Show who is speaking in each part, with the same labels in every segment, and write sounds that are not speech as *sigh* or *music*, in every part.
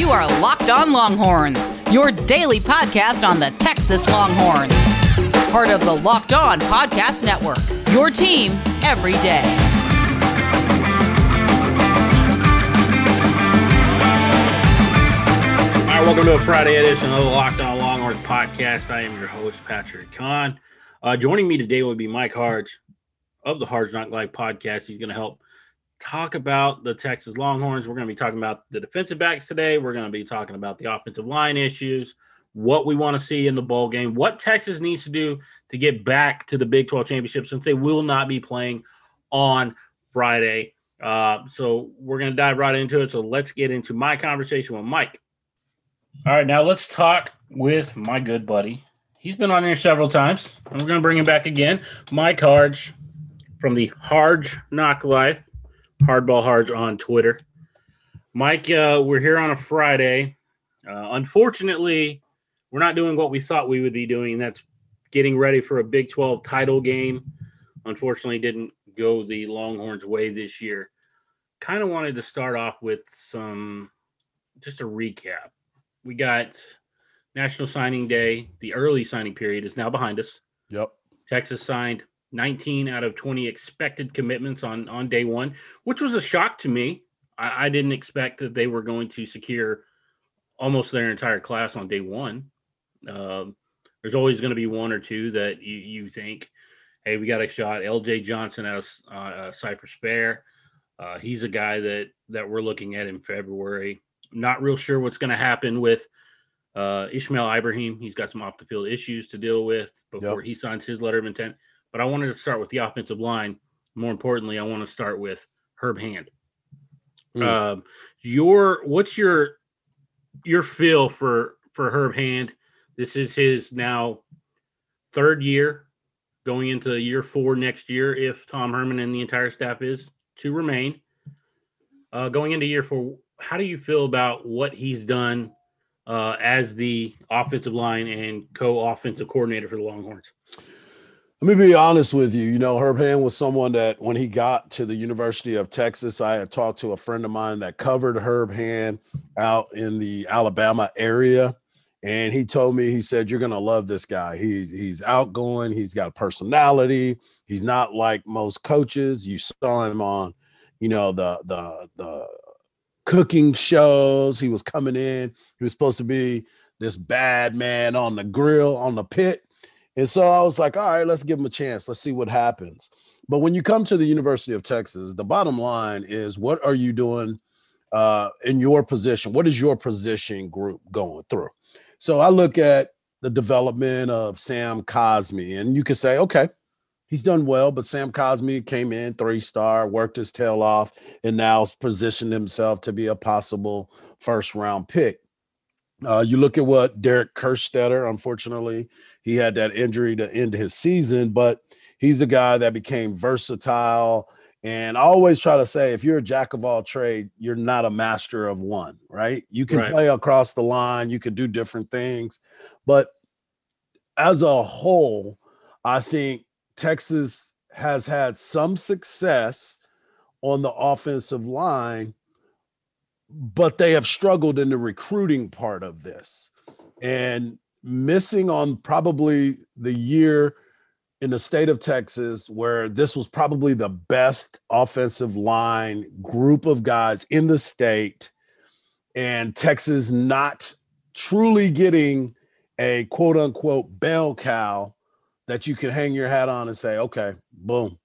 Speaker 1: You are Locked On Longhorns, your daily podcast on the Texas Longhorns. Part of the Locked On Podcast Network, your team every day.
Speaker 2: All right, welcome to a Friday edition of the Locked On Longhorns podcast. I am your host, Patrick Kahn. Uh, joining me today will be Mike Harge of the Harge Knock Life podcast. He's going to help talk about the Texas Longhorns. We're going to be talking about the defensive backs today. We're going to be talking about the offensive line issues, what we want to see in the bowl game, what Texas needs to do to get back to the Big 12 championship since they will not be playing on Friday. Uh, so we're going to dive right into it. So let's get into my conversation with Mike. All right, now let's talk with my good buddy. He's been on here several times, and we're going to bring him back again. Mike Harge from the Harge Knock Life Hardball Harge on Twitter. Mike, uh, we're here on a Friday. Uh, unfortunately, we're not doing what we thought we would be doing. That's getting ready for a Big 12 title game. Unfortunately, didn't go the Longhorns' way this year. Kind of wanted to start off with some, just a recap. We got National Signing Day. The early signing period is now behind us.
Speaker 3: Yep.
Speaker 2: Texas signed 19 out of 20 expected commitments on on day one, which was a shock to me. I, I didn't expect that they were going to secure almost their entire class on day one. Um, there's always going to be one or two that you, you think, hey, we got a shot. L.J. Johnson out of uh, uh, Cypress Fair. Uh, he's a guy that that we're looking at in February. Not real sure what's going to happen with uh, Ishmael Ibraheem. He's got some off the field issues to deal with before yep. he signs his letter of intent. But I wanted to start with the offensive line. More importantly, I want to start with Herb Hand. Mm. Um, your what's your your feel for for Herb Hand? This is his now third year, going into year four next year. If Tom Herman and the entire staff is to remain, uh, going into year four, how do you feel about what he's done uh, as the offensive line and co-offensive coordinator for the Longhorns?
Speaker 3: Let me be honest with you. You know, Herb Hand was someone that when he got to the University of Texas, I had talked to a friend of mine that covered Herb Hand out in the Alabama area. And he told me, he said, You're gonna love this guy. He's he's outgoing, he's got personality, he's not like most coaches. You saw him on, you know, the the the cooking shows. He was coming in, he was supposed to be this bad man on the grill, on the pit and so I was like, all right, let's give him a chance. Let's see what happens. But when you come to the University of Texas, the bottom line is what are you doing uh, in your position? What is your position group going through? So I look at the development of Sam Cosmi, and you could say, okay, he's done well, but Sam Cosmi came in three star, worked his tail off, and now positioned himself to be a possible first round pick. Uh, you look at what Derek Kerstetter, unfortunately, he had that injury to end his season, but he's a guy that became versatile. And I always try to say, if you're a jack of all trade, you're not a master of one, right? You can right. play across the line, you can do different things. But as a whole, I think Texas has had some success on the offensive line but they have struggled in the recruiting part of this and missing on probably the year in the state of Texas where this was probably the best offensive line group of guys in the state and Texas not truly getting a quote unquote bell cow that you can hang your hat on and say, okay, boom,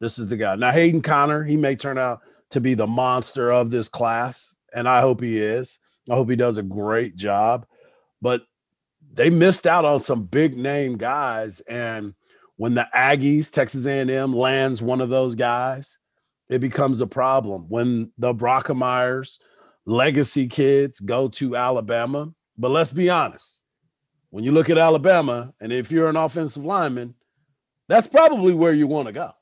Speaker 3: this is the guy. Now, Hayden Conner, he may turn out to be the monster of this class and I hope he is. I hope he does a great job. But they missed out on some big name guys, and when the Aggies, Texas A&M lands one of those guys, it becomes a problem. When the Brockermeyers, legacy kids go to Alabama, but let's be honest, when you look at Alabama, and if you're an offensive lineman, that's probably where you want to go.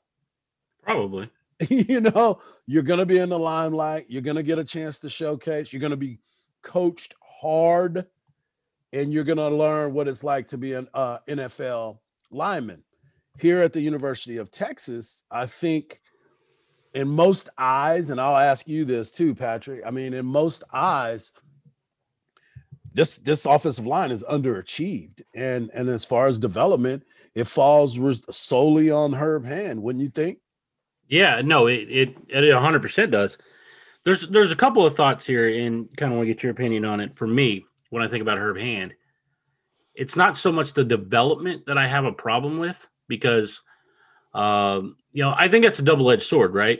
Speaker 2: Probably. *laughs*
Speaker 3: you know, you're going to be in the limelight. You're going to get a chance to showcase. You're going to be coached hard, and you're going to learn what it's like to be an uh, NFL lineman. Here at the University of Texas, I think in most eyes, and I'll ask you this too, Patrick. I mean, in most eyes, this this offensive line is underachieved, and and as far as development, it falls solely on Herb Hand, wouldn't you think?
Speaker 2: Yeah, no, it it it 100 percent does. There's there's a couple of thoughts here, and kind of want to get your opinion on it. For me, when I think about Herb Hand, it's not so much the development that I have a problem with because, um, you know, I think that's a double edged sword, right?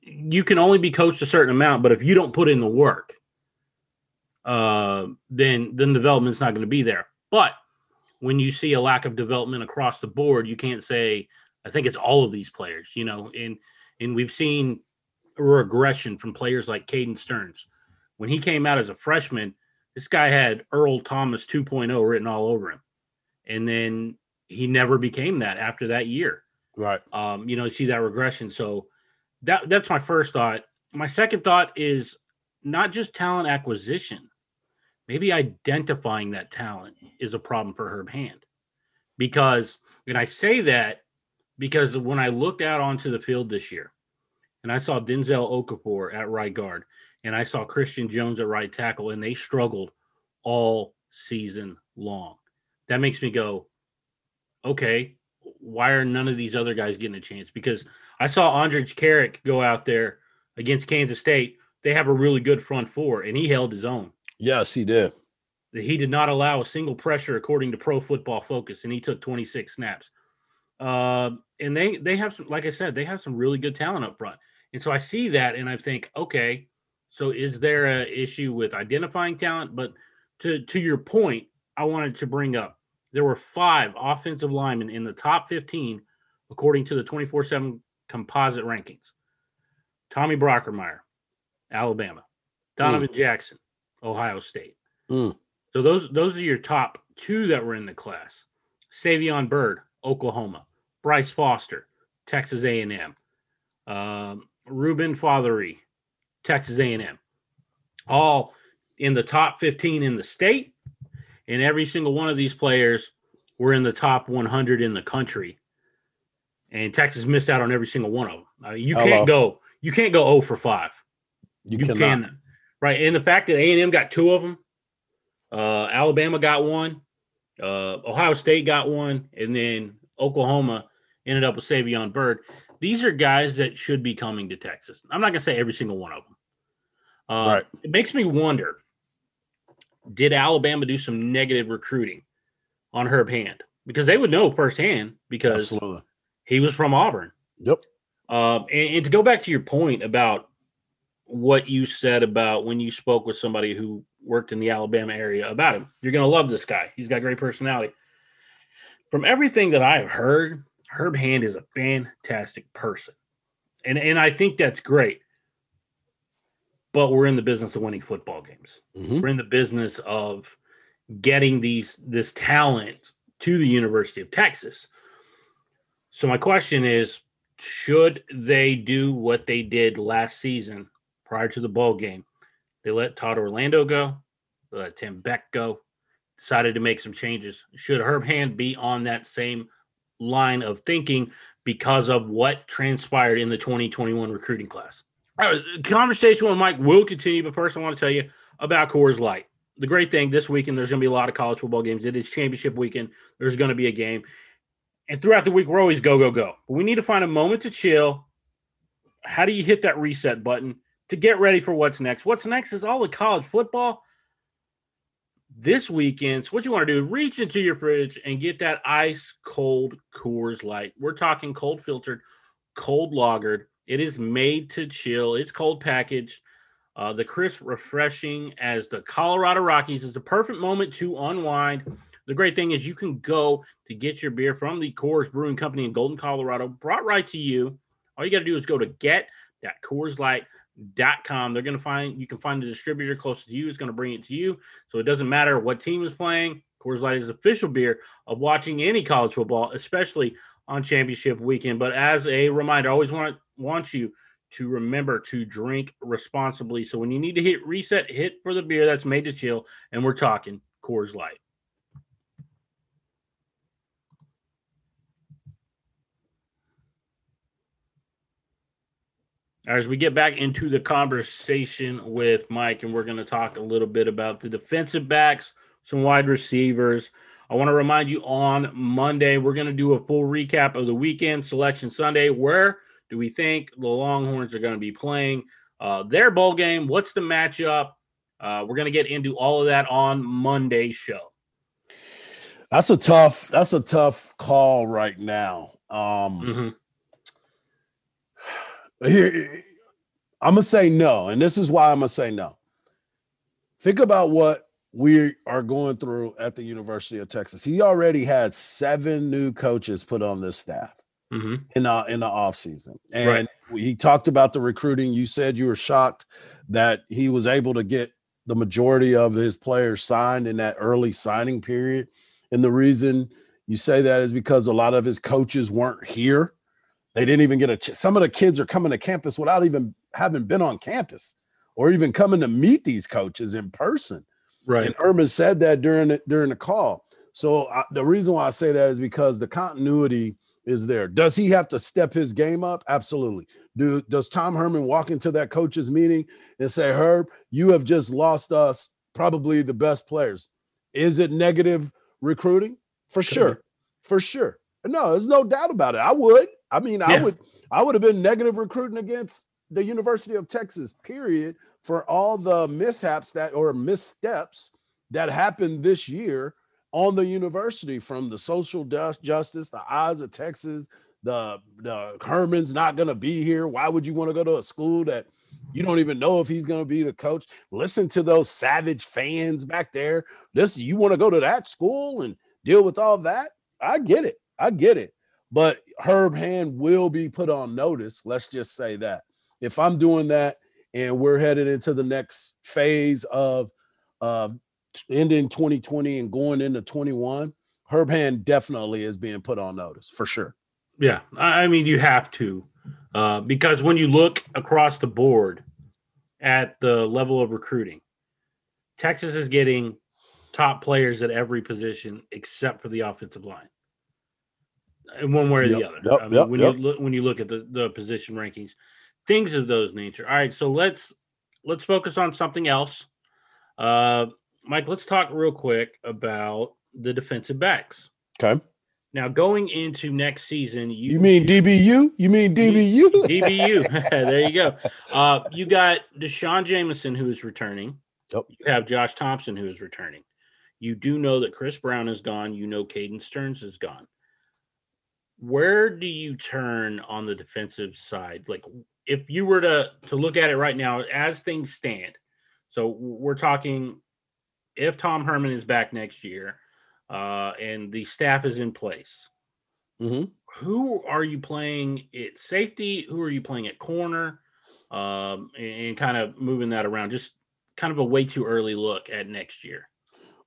Speaker 2: You can only be coached a certain amount, but if you don't put in the work, uh, then then development's not going to be there. But when you see a lack of development across the board, you can't say I think it's all of these players, you know, and and we've seen regression from players like Caden Sterns. When he came out as a freshman, this guy had Earl Thomas 2.0 written all over him. And then he never became that after that year.
Speaker 3: Right.
Speaker 2: Um, you know, you see that regression. So that that's my first thought. My second thought is not just talent acquisition. Maybe identifying that talent is a problem for Herb Hand. Because, and I say that because when I looked out onto the field this year and I saw Denzel Okafor at right guard and I saw Christian Jones at right tackle, and they struggled all season long. That makes me go, okay, why are none of these other guys getting a chance? Because I saw Andrej Karic go out there against Kansas State. They have a really good front four, and he held his own.
Speaker 3: Yes, he did.
Speaker 2: He did not allow a single pressure according to Pro Football Focus, and he took 26 snaps. Uh, and they they have some, like I said, they have some really good talent up front. And so I see that, and I think, okay, so is there a issue with identifying talent? But to to your point, I wanted to bring up there were five offensive linemen in the top 15 according to the 24/7 composite rankings. Tommy Brockermeyer, Alabama. Donovan mm. Jackson, Ohio State.
Speaker 3: Mm.
Speaker 2: So those those are your top two that were in the class. Savion Byrd, Oklahoma. Bryce Foster, Texas A&M. Um, Ruben Texas A&M. All in the top 15 in the state, and every single one of these players were in the top 100 in the country. And Texas missed out on every single one of them. I mean, you Hello. can't go you can't go 0 for 5.
Speaker 3: You, you can
Speaker 2: Right. And the fact that A&M got two of them, uh, Alabama got one, uh, Ohio State got one, and then Oklahoma ended up with Savion Byrd. These are guys that should be coming to Texas. I'm not going to say every single one of them. Uh, right. It makes me wonder did Alabama do some negative recruiting on Herb Hand? Because they would know firsthand because Absolutely. he was from Auburn.
Speaker 3: Yep.
Speaker 2: Um, and, and to go back to your point about what you said about when you spoke with somebody who worked in the Alabama area about him, you're going to love this guy. He's got great personality. From everything that I've heard, Herb Hand is a fantastic person. And and I think that's great. But we're in the business of winning football games. Mm-hmm. We're in the business of getting these this talent to the University of Texas. So my question is should they do what they did last season prior to the bowl game? They let Todd Orlando go, they let Tim Beck go, decided to make some changes. Should Herb Hand be on that same line of thinking because of what transpired in the 2021 recruiting class. Right, conversation with Mike will continue, but first I want to tell you about Coors Light. The great thing this weekend, there's going to be a lot of college football games. It is championship weekend. There's going to be a game. And throughout the week, we're always go, go, go. But we need to find a moment to chill. How do you hit that reset button to get ready for what's next? What's next is all the college football this weekend, so what you want to do, reach into your fridge and get that ice cold Coors Light. We're talking cold filtered, cold lagered. It is made to chill. It's cold packaged. Uh, the crisp, refreshing as the Colorado Rockies is the perfect moment to unwind. The great thing is you can go to get your beer from the Coors Brewing Company in Golden, Colorado, brought right to you. All you got to do is go to get.coorslight.com. They're going to find you can find the distributor closest to you. It's going to bring it to you, so it doesn't matter what team is playing. Coors Light is official beer of watching any college football, especially on championship weekend. But as a reminder, I always want want you to remember to drink responsibly. So when you need to hit reset, hit for the beer that's made to chill, and we're talking Coors Light. As we get back into the conversation with Mike, and we're going to talk a little bit about the defensive backs, some wide receivers. I want to remind you on Monday, we're going to do a full recap of the weekend selection Sunday. Where do we think the Longhorns are going to be playing uh, their bowl game? What's the matchup? Uh, we're going to get into all of that on Monday's show.
Speaker 3: That's a tough. That's a tough call right now. Um, mm-hmm. Here, I'm gonna say no, and this is why I'm gonna say no. Think about what we are going through at the University of Texas. He already had seven new coaches put on this staff mm-hmm. in the in the off season, and right. he talked about the recruiting. You said you were shocked that he was able to get the majority of his players signed in that early signing period, and the reason you say that is because a lot of his coaches weren't here they didn't even get a ch- some of the kids are coming to campus without even having been on campus or even coming to meet these coaches in person.
Speaker 2: Right.
Speaker 3: And Urban said that during the, during the call. So I, the reason why I say that is because the continuity is there. Does he have to step his game up? Absolutely. Do does Tom Herman walk into that coaches meeting and say, "Herb, you have just lost us probably the best players." Is it negative recruiting? For sure. For sure. No, there's no doubt about it. I would. I mean, yeah. I would I would have been negative recruiting against the University of Texas, period, for all the mishaps that or missteps that happened this year on the university from the social justice, the eyes of Texas, the the Herman's not gonna be here. Why would you want to go to a school that you don't even know if he's gonna be the coach? Listen to those savage fans back there. This you want to go to that school and deal with all that? I get it. I get it. But Herb Hand will be put on notice. Let's just say that. If I'm doing that and we're headed into the next phase of uh, ending 2020 and going into 21, Herb Hand definitely is being put on notice for sure.
Speaker 2: Yeah. I mean, you have to, uh, because when you look across the board at the level of recruiting, Texas is getting top players at every position except for the offensive line in one way or yep, the other. Yep, I mean, yep, when you look when you look at the, the position rankings, things of those nature. All right, so let's let's focus on something else. Uh, Mike, let's talk real quick about the defensive backs.
Speaker 3: Okay.
Speaker 2: Now going into next season,
Speaker 3: you, you mean DBU? You mean DBU?
Speaker 2: DBU. *laughs* *laughs* there you go. Uh, you got D'Shaun Jamison who is returning.
Speaker 3: Yep.
Speaker 2: You have Josh Thompson who is returning. You do know that Chris Brown is gone. You know Caden Sterns is gone where do you turn on the defensive side? Like if you were to to look at it right now as things stand. So we're talking if Tom Herman is back next year uh, and the staff is in place. Mm-hmm. Who are you playing at safety? Who are you playing at corner? Um, and, and kind of moving that around. Just kind of a way too early look at next year.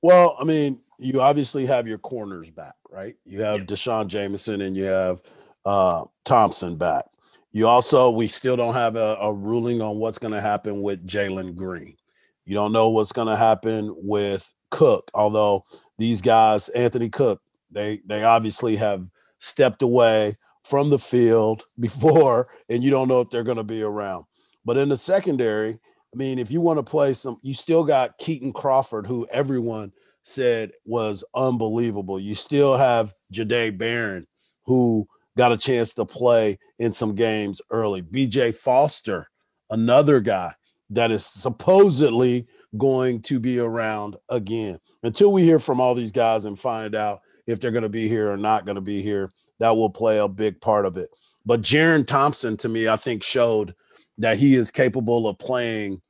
Speaker 3: Well, I mean, you obviously have your corners back, right? You have yeah. D'Shaun Jamison and you have uh, Thompson back. You also, we still don't have a, a ruling on what's going to happen with Jalen Green. You don't know what's going to happen with Cook, although these guys, Anthony Cook, they they obviously have stepped away from the field *laughs* before, and you don't know if they're going to be around. But in the secondary, I mean, if you want to play some, you still got Kitan Crawford, who everyone said was unbelievable. You still have Jahdae Barron, who got a chance to play in some games early. BJ Foster, another guy that is supposedly going to be around again. Until we hear from all these guys and find out if they're going to be here or not going to be here, that will play a big part of it. But Jerrin Thompson, to me, I think showed that he is capable of playing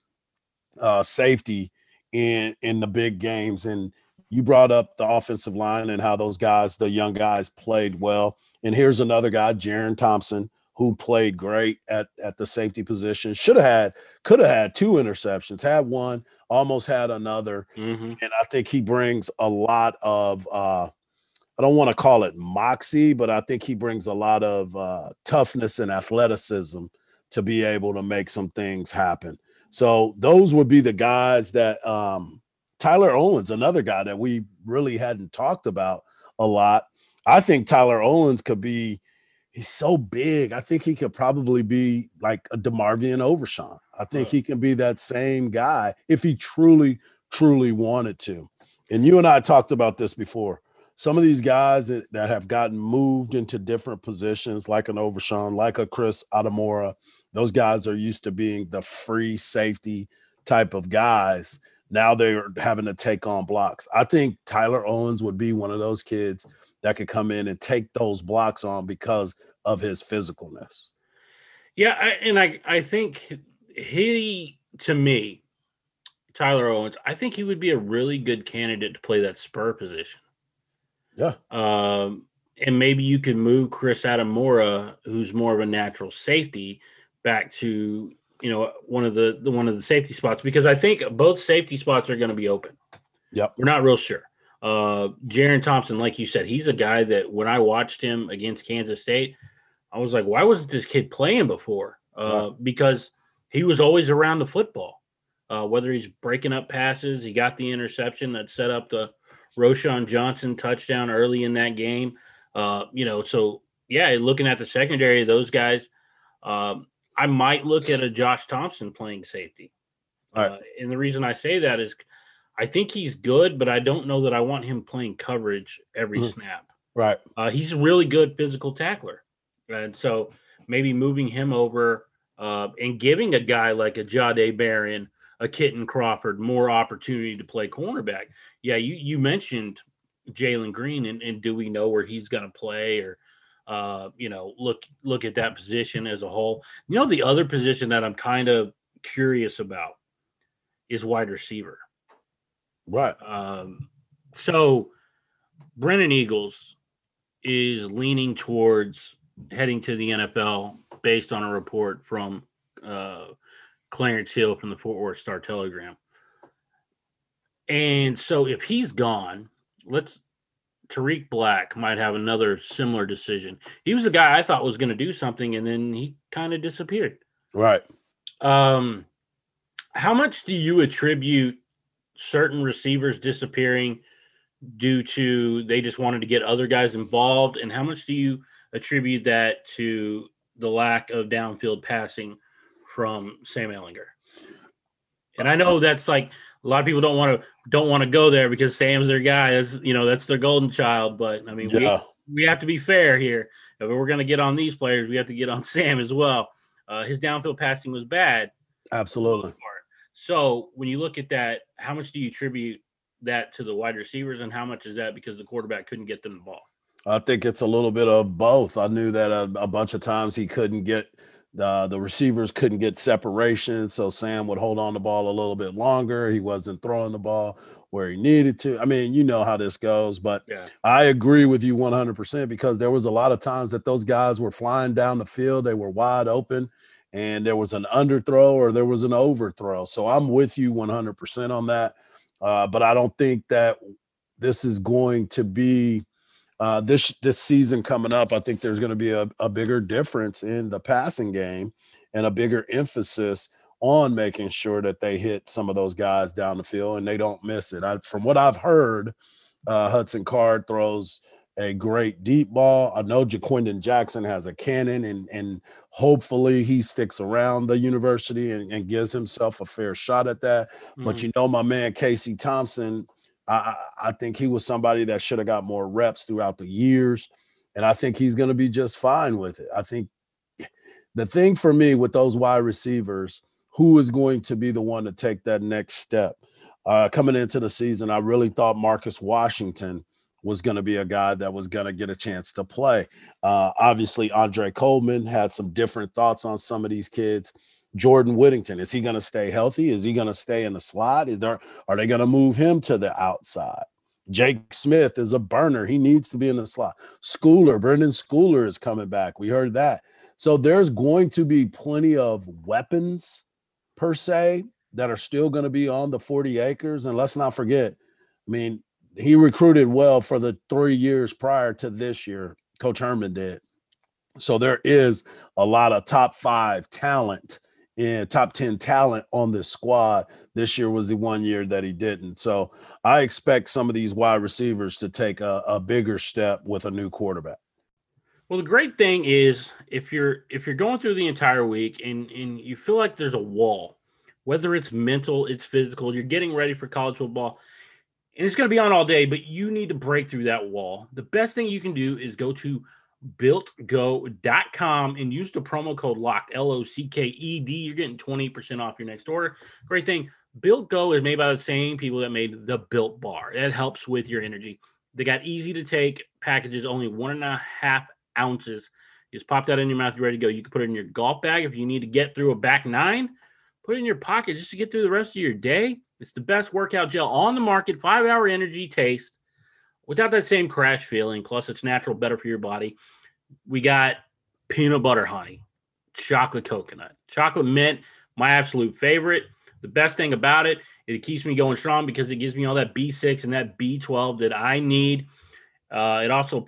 Speaker 3: uh, safety in in the big games. And you brought up the offensive line and how those guys, the young guys, played well. And here's another guy, Jerrin Thompson, who played great at at the safety position. Should have had, could have had two interceptions, had one, almost had another. Mm-hmm. And I think he brings a lot of uh, I don't want to call it moxie, but I think he brings a lot of uh, toughness and athleticism to be able to make some things happen. So those would be the guys that um, Tyler Owens, another guy that we really hadn't talked about a lot. I think Tyler Owens could be he's so big. I think he could probably be like a DeMarvion Overshown. I think
Speaker 2: Right.
Speaker 3: he can be that same guy if he truly, truly wanted to. And you and I talked about this before. Some of these guys that, that have gotten moved into different positions, like an Overshown, like a Chris Adimora, those guys are used to being the free safety type of guys. Now they're having to take on blocks. I think Tyler Owens would be one of those kids that could come in and take those blocks on because of his physicalness.
Speaker 2: Yeah, I, and I I think he to me, Tyler Owens, I think he would be a really good candidate to play that spur position.
Speaker 3: Yeah.
Speaker 2: Um, and maybe you can move Chris Adimora, who's more of a natural safety, back to you know one of the, the one of the safety spots because I think both safety spots are going to be open.
Speaker 3: Yep.
Speaker 2: We're not real sure. Uh, Jerrin Thompson, like you said, he's a guy that when I watched him against Kansas State, I was like, why wasn't this kid playing before? Uh, Because he was always around the football. Uh, whether he's breaking up passes, he got the interception that set up the Roschon Johnson touchdown early in that game. Uh, you know, so yeah, looking at the secondary of those guys, um, I might look at a Josh Thompson playing safety.
Speaker 3: Right.
Speaker 2: Uh, and the reason I say that is I think he's good, but I don't know that I want him playing coverage every
Speaker 3: Mhm.
Speaker 2: snap.
Speaker 3: Right.
Speaker 2: Uh, he's a really good physical tackler. And so maybe moving him over uh, and giving a guy like a Jahdae Barron, a Kitan Crawford more opportunity to play cornerback. Yeah, you, you mentioned Jalen Green, and, and do we know where he's going to play or, uh, you know, look look at that position as a whole? You know, the other position that I'm kind of curious about is wide receiver.
Speaker 3: Right.
Speaker 2: Um, so Brennan Eagles is leaning towards heading to the NFL based on a report from uh, Clarence Hill from the Fort Worth Star Telegram. And so if he's gone, let's Tarik Black might have another similar decision. He was a guy I thought was going to do something and then he kind of disappeared.
Speaker 3: Right.
Speaker 2: Um, how much do you attribute certain receivers disappearing due to they just wanted to get other guys involved, and how much do you attribute that to the lack of downfield passing from Sam Ehlinger? And I know that's like a lot of people don't want to don't want to go there because Sam's their guy. That's you know that's their golden child. But I mean, we, we have to be fair here. If we're going to get on these players, we have to get on *laughs* Sam as well. Uh, his downfield passing was bad.
Speaker 3: Absolutely.
Speaker 2: So when you look at that, how much do you attribute that to the wide receivers, and how much is that because the quarterback couldn't get them the ball?
Speaker 3: I think it's a little bit of both. I knew that a, a bunch of times he couldn't get the the receivers couldn't get separation, so Sam would hold on the ball a little bit longer. He wasn't throwing the ball where he needed to. I mean, you know how this goes, but
Speaker 2: Yeah.
Speaker 3: I agree with you 100% because there was a lot of times that those guys were flying down the field, they were wide open and there was an underthrow or there was an overthrow. So I'm with you 100% on that. Uh, but I don't think that this is going to be uh, this this season coming up. I think there's going to be a, a bigger difference in the passing game and a bigger emphasis on making sure that they hit some of those guys down the field and they don't miss it. I, from what I've heard, uh, Hudson Card throws a great deep ball. I know Ja'Quinden Jackson has a cannon, and and hopefully he sticks around the university and, and gives himself a fair shot at that. But
Speaker 2: Mhm.
Speaker 3: you know, my man Casey Thompson, I I, think he was somebody that should have got more reps throughout the years, and I think he's going to be just fine with it. I think the thing for me with those wide receivers, who is going to be the one to take that next step? Uh, coming into the season, I really thought Marcus Washington was going to be a guy that was going to get a chance to play. Uh, obviously, Andre Coleman had some different thoughts on some of these kids. Jordan Whittington, is he going to stay healthy? Is he going to stay in the slot? Is there are they going to move him to the outside? Jake Smith is a burner. He needs to be in the slot. Schooler, Brenden Schooler is coming back. We heard that. So there's going to be plenty of weapons per se that are still going to be on the 40 acres. And let's not forget, I mean, he recruited well for the three years prior to this year. Coach Herman did. So there is a lot of top five talent and top 10 talent on this squad. This year was the one year that he didn't. So I expect some of these wide receivers to take a, a bigger step with a new quarterback.
Speaker 2: Well, the great thing is if you're if you're going through the entire week and and you feel like there's a wall, whether it's mental, it's physical, you're getting ready for college football, and it's going to be on all day, but you need to break through that wall. The best thing you can do is go to builtgo.com and use the promo code locked L O C K E D. You're getting 20% off your next order. Great thing. Built Go is made by the same people that made the Built Bar. It helps with your energy. They got easy to take packages, only one and a half ounces. You just pop that in your mouth, you're ready to go. You can put it in your golf bag if you need to get through a back nine. Put it in your pocket just to get through the rest of your day. It's the best workout gel on the market, five hour energy taste without that same crash feeling. Plus, it's natural, better for your body. We got peanut butter honey, chocolate coconut, chocolate mint, my absolute favorite. The best thing about it, it keeps me going strong because it gives me all that B6 and that B12 that I need. Uh, it also,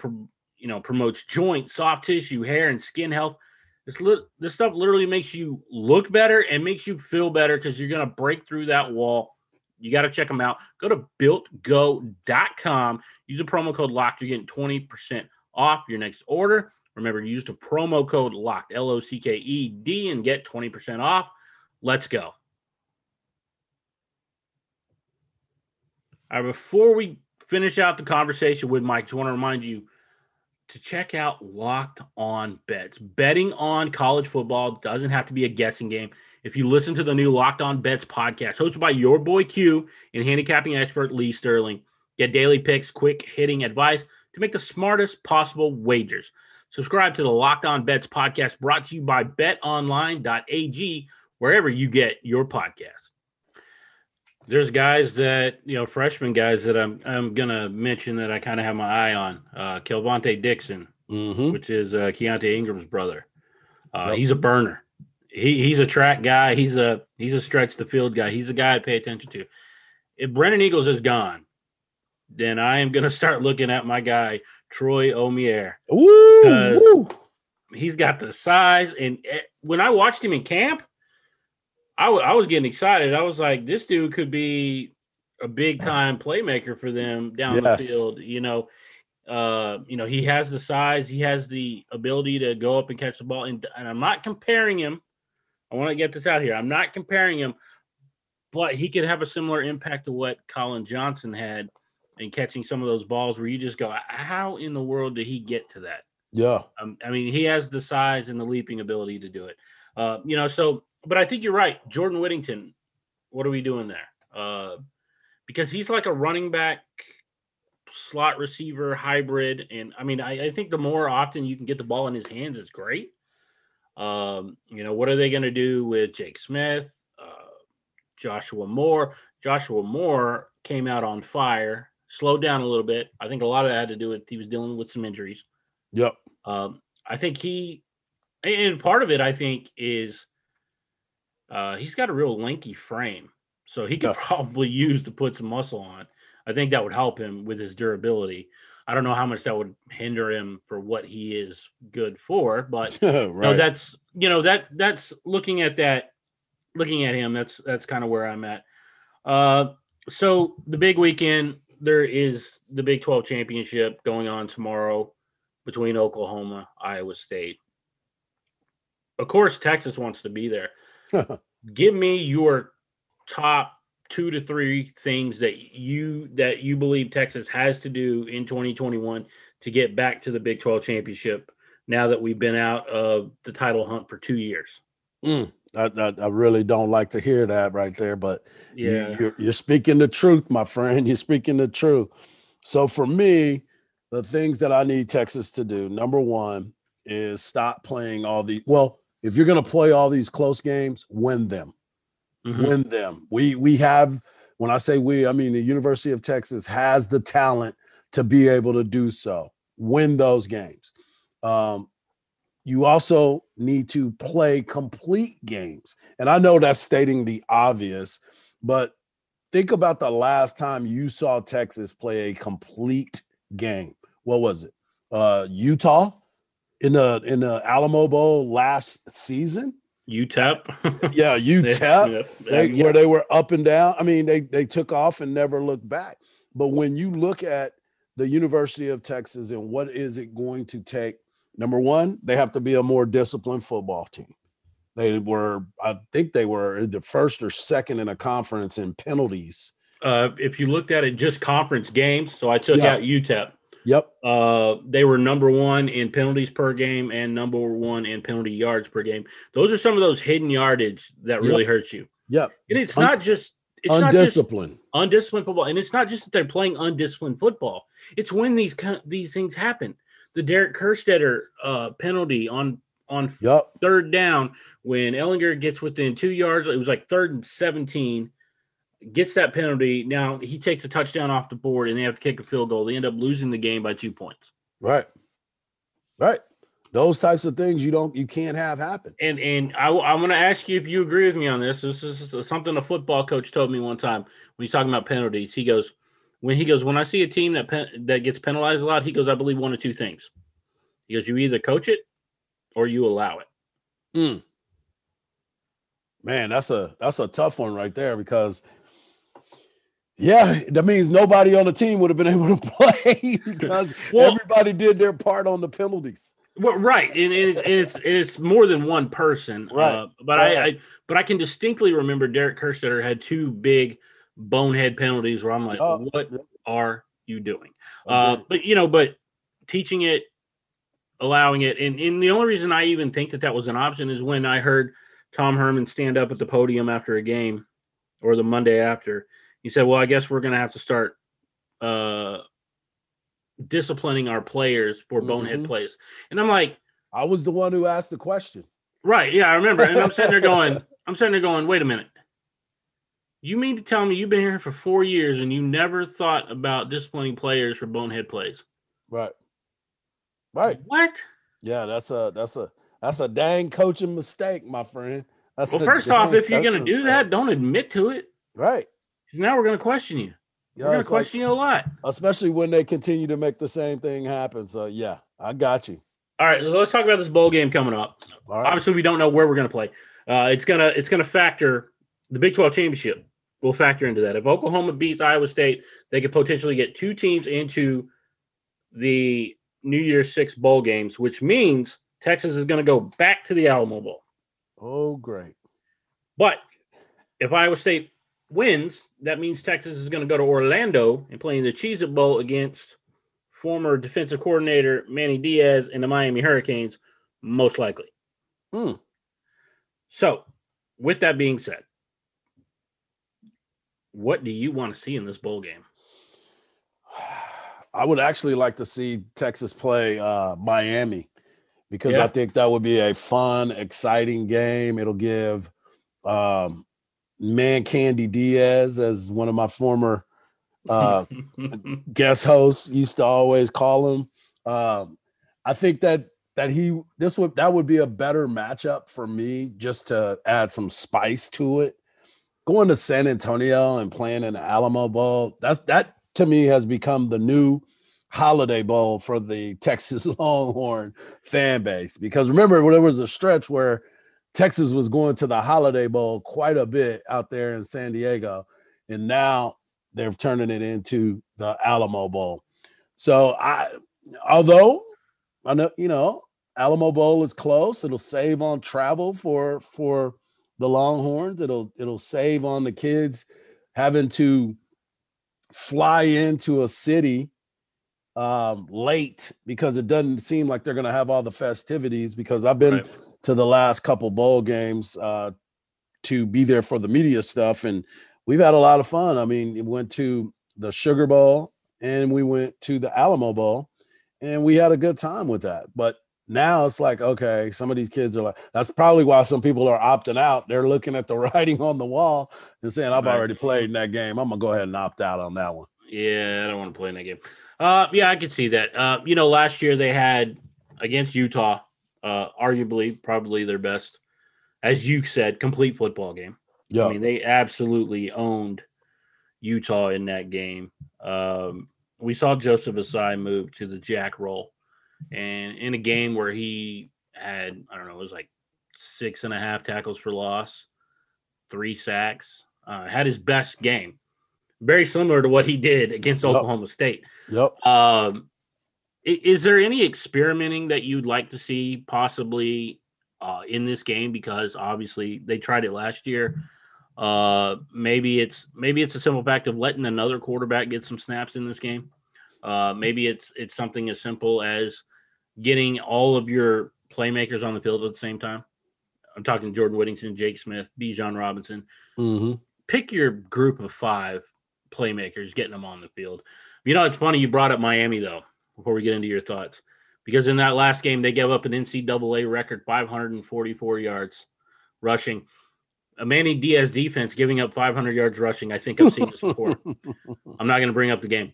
Speaker 2: you know, promotes joint, soft tissue, hair, and skin health. This li- this stuff literally makes you look better and makes you feel better because you're gonna break through that wall. You got to check them out. Go to builtgo.com. Use the promo code LOCKED. You're getting 20% off your next order. Remember, use the promo code LOCKED, L O C K E D, and get 20% off. Let's go. All right, before we finish out the conversation with Mike, I just want to remind you to check out Locked On Bets. Betting on college football doesn't have to be a guessing game. If you listen to the new Locked On Bets podcast, hosted by your boy Q and handicapping expert Lee Sterling, get daily picks, quick hitting advice to make the smartest possible wagers. Subscribe to the Locked On Bets podcast brought to you by betonline.ag, wherever you get your podcast. There's guys that, you know, freshman guys that I'm I'm gonna mention that I kind of have my eye on. Uh Kelvontay Dixon,
Speaker 3: Mm-hmm.
Speaker 2: which is uh Keaontay Ingram's brother. Uh
Speaker 3: Yep.
Speaker 2: he's a burner. He he's a track guy, he's a he's a stretch the field guy, he's a guy to pay attention to. If Brennan Eagles is gone, then I am gonna start looking at my guy, Troy
Speaker 3: Omeire.
Speaker 2: Because-
Speaker 3: woo.
Speaker 2: He's got the size, and eh, when I watched him in camp, I I was getting excited. I was like, this dude could be a big time playmaker for them down
Speaker 3: Yes.
Speaker 2: the field. You know, uh, you know, he has the size, he has the ability to go up and catch the ball. And, and I'm not comparing him. I want to get this out here. I'm not comparing him, but he could have a similar impact to what Collin Johnson had in catching some of those balls where you just go, how in the world did he get to that?
Speaker 3: Yeah.
Speaker 2: Um, I mean, he has the size and the leaping ability to do it. Uh, you know, so but I think you're right. Jordan Whittington, what are we doing there? Uh, because he's like a running back slot receiver hybrid. And I mean, I, I think the more often you can get the ball in his hands is great. Um, you know, what are they going to do with Jake Smith, uh, Joshua Moore? Joshua Moore came out on fire, slowed down a little bit. I think a lot of that had to do with he was dealing with some injuries.
Speaker 3: Yep.
Speaker 2: Um, I think he, and part of it, I think, is uh, he's got a real lanky frame, so he could
Speaker 3: Yeah. *laughs*
Speaker 2: probably use to put some muscle on. I think that would help him with his durability. I don't know how much that would hinder him for what he is good for, but *laughs*
Speaker 3: right.
Speaker 2: no, that's you know that that's looking at that, looking at him. That's that's kind of where I'm at. Uh, so the big weekend there is the Big 12 championship going on tomorrow between Oklahoma, Iowa State. Of course, Texas wants to be there. *laughs* Give me your top two to three things that you that you believe Texas has to do in 2021 to get back to the Big 12 championship now that we've been out of the title hunt for two years.
Speaker 3: Mm, I, I, I really don't like to hear that right there, but you-
Speaker 2: Yeah.
Speaker 3: you're, you're speaking the truth, my friend. *laughs* You're speaking the truth. So for me, the things that I need Texas to do, number one, is stop playing all the well. If you're going to play all these close games, win them.
Speaker 2: Mhm.
Speaker 3: win them. We we have when I say we, I mean the University of Texas has the talent to be able to do so. Win those games. Um, you also need to play complete games. And I know that's stating the obvious, but think about the last time you saw Texas play a complete game. What was it? Uh Utah in the in the Alamo Bowl last season?
Speaker 2: UTEP.
Speaker 3: Yeah, *laughs* UTEP
Speaker 2: Yep.
Speaker 3: they, where they were up and down. I mean, they they took off and never looked back. But when you look at the University of Texas and what is it going to take Number one, they have to be a more disciplined football team. They were, I think they were the first or second in a conference in penalties.
Speaker 2: Uh, if you looked at it just conference games, so I took
Speaker 3: Yeah.
Speaker 2: out UTEP.
Speaker 3: Yep.
Speaker 2: Uh, they were number one in penalties per game and number one in penalty yards per game. Those are some of those hidden yardage that
Speaker 3: Yep.
Speaker 2: really hurts you.
Speaker 3: Yep.
Speaker 2: And it's
Speaker 3: Un-
Speaker 2: not just it's not just
Speaker 3: Undisciplined.
Speaker 2: undisciplined football, and it's not just that they're playing undisciplined football. It's when these these things happen. The Derek Kerstetter uh, penalty on on
Speaker 3: Yep.
Speaker 2: third down when Ehlinger gets within two yards. It was like third and seventeen. Gets that penalty. Now he takes a touchdown off the board, and they have to kick a field goal. They end up losing the game by two points.
Speaker 3: Right. Right. Those types of things you don't you can't have happen.
Speaker 2: And and I, am going to ask you if you agree with me on this. This is something a football coach told me one time when he's talking about penalties. He goes, when he goes, when I see a team that pen, that gets penalized a lot, he goes, I believe one of two things. He goes, you either coach it or you allow it. Mm.
Speaker 3: Man, that's a that's a tough one right there because yeah, that means nobody on the team would have been able to *laughs* play because *laughs*
Speaker 2: Well-
Speaker 3: everybody did their part on the penalties.
Speaker 2: Well, right, and it's and it's, and it's more than one person,
Speaker 3: Right.
Speaker 2: Uh, but I, I but I can distinctly remember Derek Kerstetter had two big bonehead penalties where I'm like,
Speaker 3: Oh,
Speaker 2: what
Speaker 3: yep.
Speaker 2: are you doing? Uh, but you know, but teaching it, allowing it, and, and the only reason I even think that that was an option is when I heard Tom Herman stand up at the podium after a game or the Monday after. He said, "Well, I guess we're going to have to start uh, disciplining our players for bonehead
Speaker 3: Mhm.
Speaker 2: plays." And I'm like,
Speaker 3: I was the one who asked the question.
Speaker 2: "Right, yeah, I remember." And I'm sitting there going, *laughs* "I'm sitting there going, wait a minute." You mean to tell me you've been here for four years and you never thought about disciplining players for bonehead plays?
Speaker 3: Right. Right.
Speaker 2: What?
Speaker 3: Yeah, that's a that's a that's a dang coaching mistake, my friend. That's
Speaker 2: Well, first off, if you're going to
Speaker 3: coaching
Speaker 2: do that, don't admit to it.
Speaker 3: right.
Speaker 2: Now we're going to question you.
Speaker 3: Yeah,
Speaker 2: we're going to
Speaker 3: like-
Speaker 2: question you a lot.
Speaker 3: especially when they continue to make the same thing happen. So yeah, I got you.
Speaker 2: All right, so let's talk about this bowl game coming up.
Speaker 3: Right.
Speaker 2: Obviously, we don't know where we're going to play. Uh, it's gonna it's gonna factor the Big 12 championship. Will factor into that. If Oklahoma beats Iowa State, they could potentially get two teams into the New Year's Six bowl games, which means Texas is going to go back to the Alamo Bowl.
Speaker 3: Oh, great.
Speaker 2: But if Iowa State wins, that means Texas is going to go to Orlando and play in the Cheez It Bowl against former defensive coordinator Manny Diaz and the Miami Hurricanes, most likely.
Speaker 3: Hmm.
Speaker 2: So, with that being said, what do you want to see in this bowl game? *sighs*
Speaker 3: I would actually like to see Texas play uh, Miami because
Speaker 2: Yeah.
Speaker 3: I think that would be a fun, exciting game. It'll give um, Man Candy Diaz, as one of my former uh, *laughs* guest hosts used to always call him. Um, I think that that he this would that would be a better matchup for me just to add some spice to it. Going to San Antonio and playing in the Alamo Bowl, that's that to me has become the new holiday bowl for the *laughs* Texas Longhorn fan base. Because remember, there was a stretch where Texas was going to the Holiday Bowl quite a bit out there in San Diego, and now they're turning it into the Alamo Bowl. So I, although I know you know Alamo Bowl is close, it'll save on travel for for the Longhorns. It'll it'll save on the kids having to fly into a city um late because it doesn't seem like they're going to have all the festivities because I've been
Speaker 2: Right.
Speaker 3: To the last couple bowl games uh to be there for the media stuff and we've had a lot of fun. I mean, we went to the Sugar Bowl and we went to the Alamo Bowl and we had a good time with that. But now it's like, okay, some of these kids are like, that's probably why some people are opting out. They're looking at the *laughs* writing on the wall and saying, I've
Speaker 2: Right.
Speaker 3: already played in that game. I'm gonna go ahead and opt out on that one.
Speaker 2: Yeah, I don't want to play in that game. Uh, yeah, I could see that. Uh, you know, last year they had against Utah, uh, arguably probably their best, as you said, complete football game.
Speaker 3: Yeah.
Speaker 2: I mean, they absolutely owned Utah in that game. Um, we saw Joseph Ossai move to the jack role, and in a game where he had, I don't know, it was like six and a half tackles for loss, three sacks, uh, had his best game. Very similar to what he did against
Speaker 3: Yep.
Speaker 2: Oklahoma State.
Speaker 3: yep.
Speaker 2: Um, Is there any experimenting that you'd like to see possibly uh, in this game? Because obviously they tried it last year. Uh, maybe it's maybe it's a simple fact of letting another quarterback get some snaps in this game. Uh, maybe it's it's something as simple as getting all of your playmakers on the field at the same time. I'm talking Jordan Whittington, Jake Smith, Bijan Robinson.
Speaker 3: Mm-hmm.
Speaker 2: Pick your group of five playmakers, getting them on the field. You know, it's funny you brought up Miami though. Before we get into your thoughts, because in that last game they gave up an NCAA record 544 yards rushing. A Manny Diaz defense giving up 500 yards rushing. I think I've seen this before. *laughs* I'm not going to bring up the game.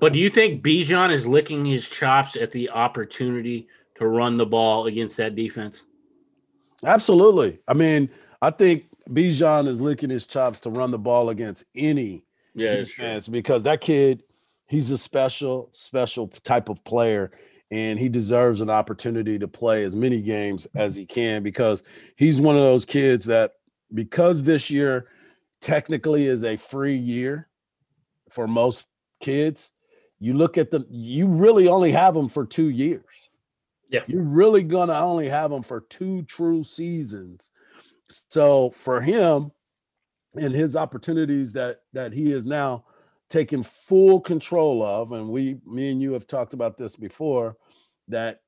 Speaker 2: but do you think Bijan is licking his chops at the opportunity to run the ball against that defense?
Speaker 3: Absolutely. I mean, I think Bijan is licking his chops to run the ball against any
Speaker 2: yeah,
Speaker 3: defense because that kid, he's a special, special type of player. And he deserves an opportunity to play as many games as he can because he's one of those kids that, because this year technically is a free year for most kids, you look at the, you really only have them for two years.
Speaker 2: Yeah.
Speaker 3: You're really going to only have them for two true seasons. So for him and his opportunities that that he is now taking full control of and we me and you have talked about this before that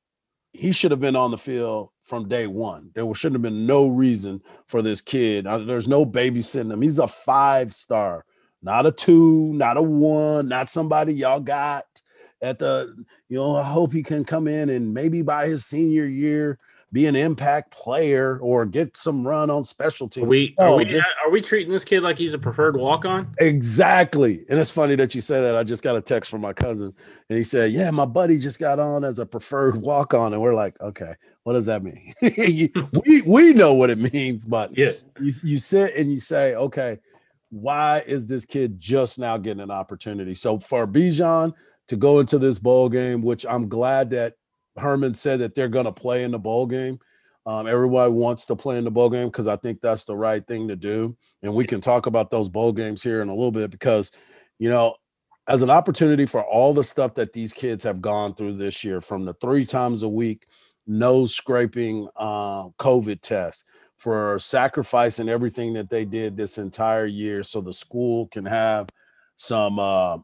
Speaker 3: he should have been on the field from day one. There shouldn't have been no reason for this kid. There's no babysitting him. He's a five star, not a two, not a one, not somebody y'all got at the, you know, I hope he can come in and maybe by his senior year be an impact player or get some run on special teams.
Speaker 2: Are we are, we, this, are we treating this kid like he's a preferred walk on?
Speaker 3: Exactly. And it's funny that you say that. I just got a text from my cousin and he said, Yeah, my buddy just got on as a preferred walk on. And we're like, Okay, what does that mean? *laughs* *laughs* we we know what it means, but
Speaker 2: yeah,
Speaker 3: you, you sit and you say, Okay, why is this kid just now getting an opportunity? So for Bijan to go into this bowl game, which I'm glad that Herman said that they're going to play in the bowl game. Um, everybody wants to play in the bowl game because I think that's the right thing to do. And we can talk about those bowl games here in a little bit because, you know, as an opportunity for all the stuff that these kids have gone through this year, from the three times a week nose scraping uh, COVID test, for sacrificing everything that they did this entire year so the school can have some uh,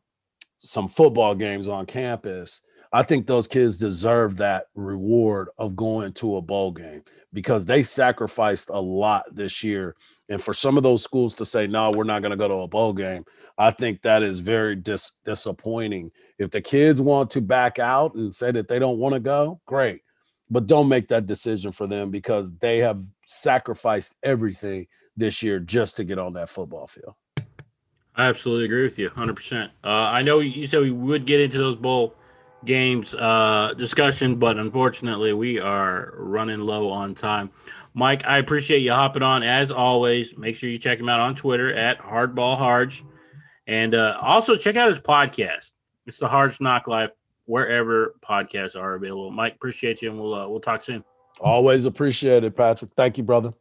Speaker 3: some football games on campus I think those kids deserve that reward of going to a bowl game because they sacrificed a lot this year. And for some of those schools to say, no, we're not going to go to a bowl game, I think that is very dis- disappointing. If the kids want to back out and say that they don't want to go, great. But don't make that decision for them because they have sacrificed everything this year just to get on that football field.
Speaker 2: I absolutely agree with you 100%. Uh, I know you said we would get into those bowl games uh, discussion, but unfortunately, we are running low on time. Mike, I appreciate you hopping on as always. Make sure you check him out on Twitter at Hardball Harge, and uh, also check out his podcast. It's the Harge Knock Life wherever podcasts are available. Mike, appreciate you, and we'll uh, we'll talk soon.
Speaker 3: Always appreciate it, Patrick. Thank you, brother.